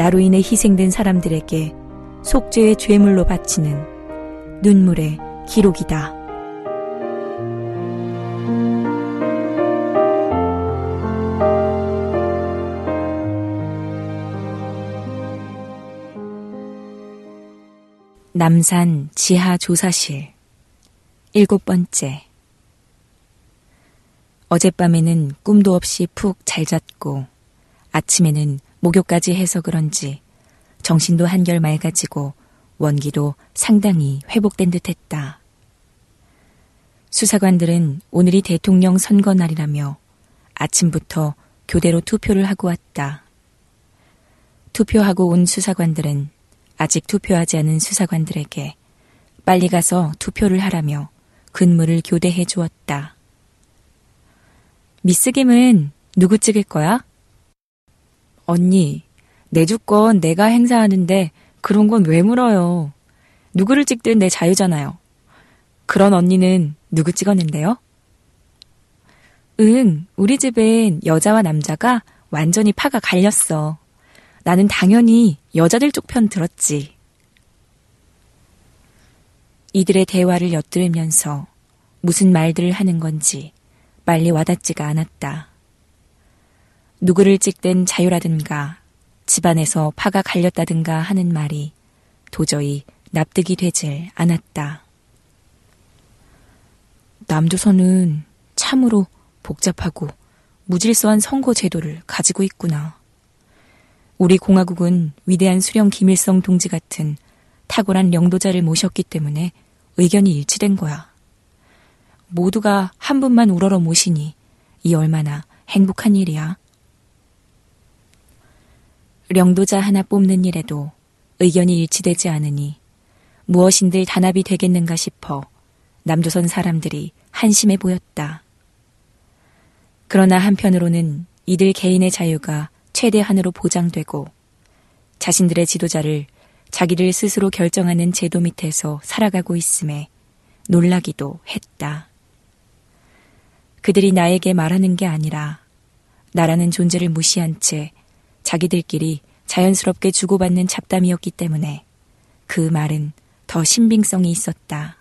나로 인해 희생된 사람들에게 속죄의 죄물로 바치는 눈물의 기록이다. 남산 지하 조사실 일곱 번째 어젯밤에는 꿈도 없이 푹 잘 잤고 아침에는 목욕까지 해서 그런지 정신도 한결 맑아지고 원기도 상당히 회복된 듯 했다. 수사관들은 오늘이 대통령 선거 날이라며 아침부터 교대로 투표를 하고 왔다. 투표하고 온 수사관들은 아직 투표하지 않은 수사관들에게 빨리 가서 투표를 하라며 근무를 교대해 주었다. 미스 김은 누구 찍을 거야? 언니, 내 주권 내가 행사하는데 그런 건 왜 물어요? 누구를 찍든 내 자유잖아요. 그런 언니는 누구 찍었는데요? 응, 우리 집엔 여자와 남자가 완전히 파가 갈렸어. 나는 당연히 여자들 쪽 편 들었지. 이들의 대화를 엿들으면서 무슨 말들을 하는 건지 빨리 와닿지가 않았다. 누구를 찍든 자유라든가 집안에서 파가 갈렸다든가 하는 말이 도저히 납득이 되질 않았다. 남조선은 참으로 복잡하고 무질서한 선거 제도를 가지고 있구나. 우리 공화국은 위대한 수령 김일성 동지 같은 탁월한 영도자를 모셨기 때문에 의견이 일치된 거야. 모두가 한 분만 우러러 모시니 이 얼마나 행복한 일이야. 영도자 하나 뽑는 일에도 의견이 일치되지 않으니 무엇인들 단합이 되겠는가 싶어 남조선 사람들이 한심해 보였다. 그러나 한편으로는 이들 개인의 자유가 최대한으로 보장되고 자신들의 지도자를 자기를 스스로 결정하는 제도 밑에서 살아가고 있음에 놀라기도 했다. 그들이 나에게 말하는 게 아니라 나라는 존재를 무시한 채 자기들끼리 자연스럽게 주고받는 잡담이었기 때문에 그 말은 더 신빙성이 있었다.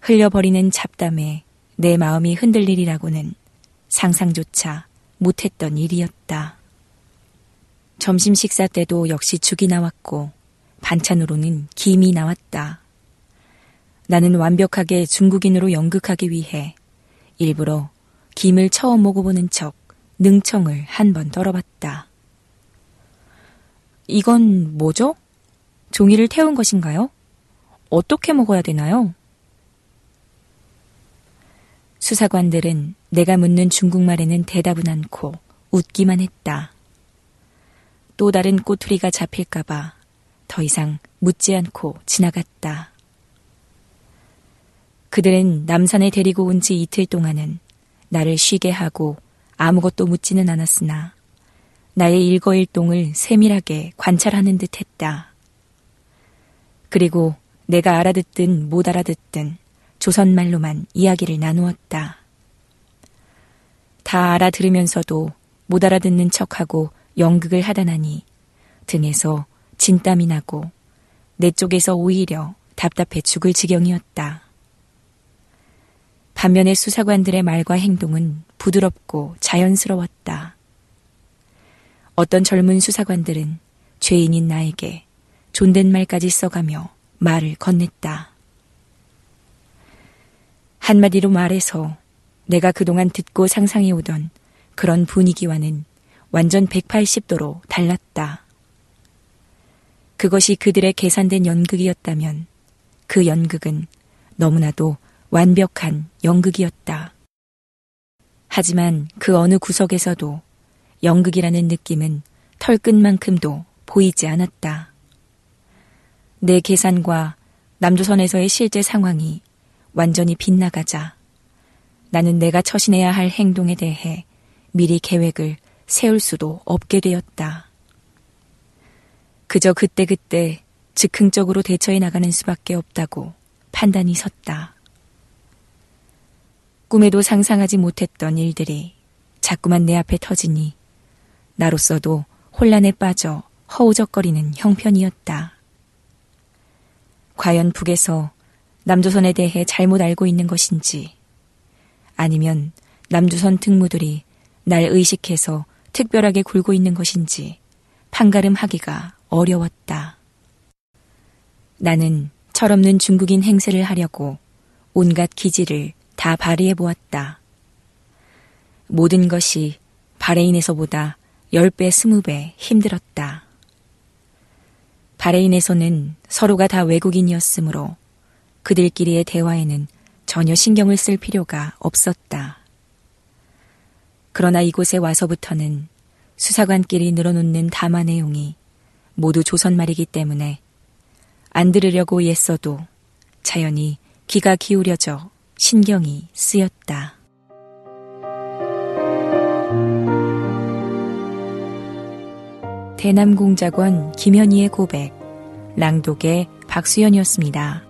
흘려버리는 잡담에 내 마음이 흔들리리라고는 상상조차 못했던 일이었다. 점심 식사 때도 역시 죽이 나왔고 반찬으로는 김이 나왔다. 나는 완벽하게 중국인으로 연극하기 위해 일부러 김을 처음 먹어보는 척 능청을 한 번 떨어봤다. 이건 뭐죠? 종이를 태운 것인가요? 어떻게 먹어야 되나요? 수사관들은 내가 묻는 중국말에는 대답은 않고 웃기만 했다. 또 다른 꼬투리가 잡힐까봐 더 이상 묻지 않고 지나갔다. 그들은 남산에 데리고 온 지 이틀 동안은 나를 쉬게 하고 아무것도 묻지는 않았으나 나의 일거일동을 세밀하게 관찰하는 듯 했다. 그리고 내가 알아듣든 못 알아듣든 조선말로만 이야기를 나누었다. 다 알아들으면서도 못 알아듣는 척하고 연극을 하다 나니 등에서 진땀이 나고 내 쪽에서 오히려 답답해 죽을 지경이었다. 반면에 수사관들의 말과 행동은 부드럽고 자연스러웠다. 어떤 젊은 수사관들은 죄인인 나에게 존댓말까지 써가며 말을 건넸다. 한마디로 말해서 내가 그동안 듣고 상상해오던 그런 분위기와는 완전 180도로 달랐다. 그것이 그들의 계산된 연극이었다면 그 연극은 너무나도 완벽한 연극이었다. 하지만 그 어느 구석에서도 연극이라는 느낌은 털끝만큼도 보이지 않았다. 내 계산과 남조선에서의 실제 상황이 완전히 빗나가자 나는 내가 처신해야 할 행동에 대해 미리 계획을 세울 수도 없게 되었다. 그저 그때그때 즉흥적으로 대처해 나가는 수밖에 없다고 판단이 섰다. 꿈에도 상상하지 못했던 일들이 자꾸만 내 앞에 터지니 나로서도 혼란에 빠져 허우적거리는 형편이었다. 과연 북에서 남조선에 대해 잘못 알고 있는 것인지 아니면 남조선 특무들이 날 의식해서 특별하게 굴고 있는 것인지 판가름하기가 어려웠다. 나는 철없는 중국인 행세를 하려고 온갖 기지를 다 발휘해 보았다. 모든 것이 바레인에서보다 10배, 20배 힘들었다. 바레인에서는 서로가 다 외국인이었으므로 그들끼리의 대화에는 전혀 신경을 쓸 필요가 없었다. 그러나 이곳에 와서부터는 수사관끼리 늘어놓는 담화 내용이 모두 조선말이기 때문에 안 들으려고 애써도 자연히 귀가 기울여져 신경이 쓰였다. 대남공작원 김현희의 고백, 랑독의 박수연이었습니다.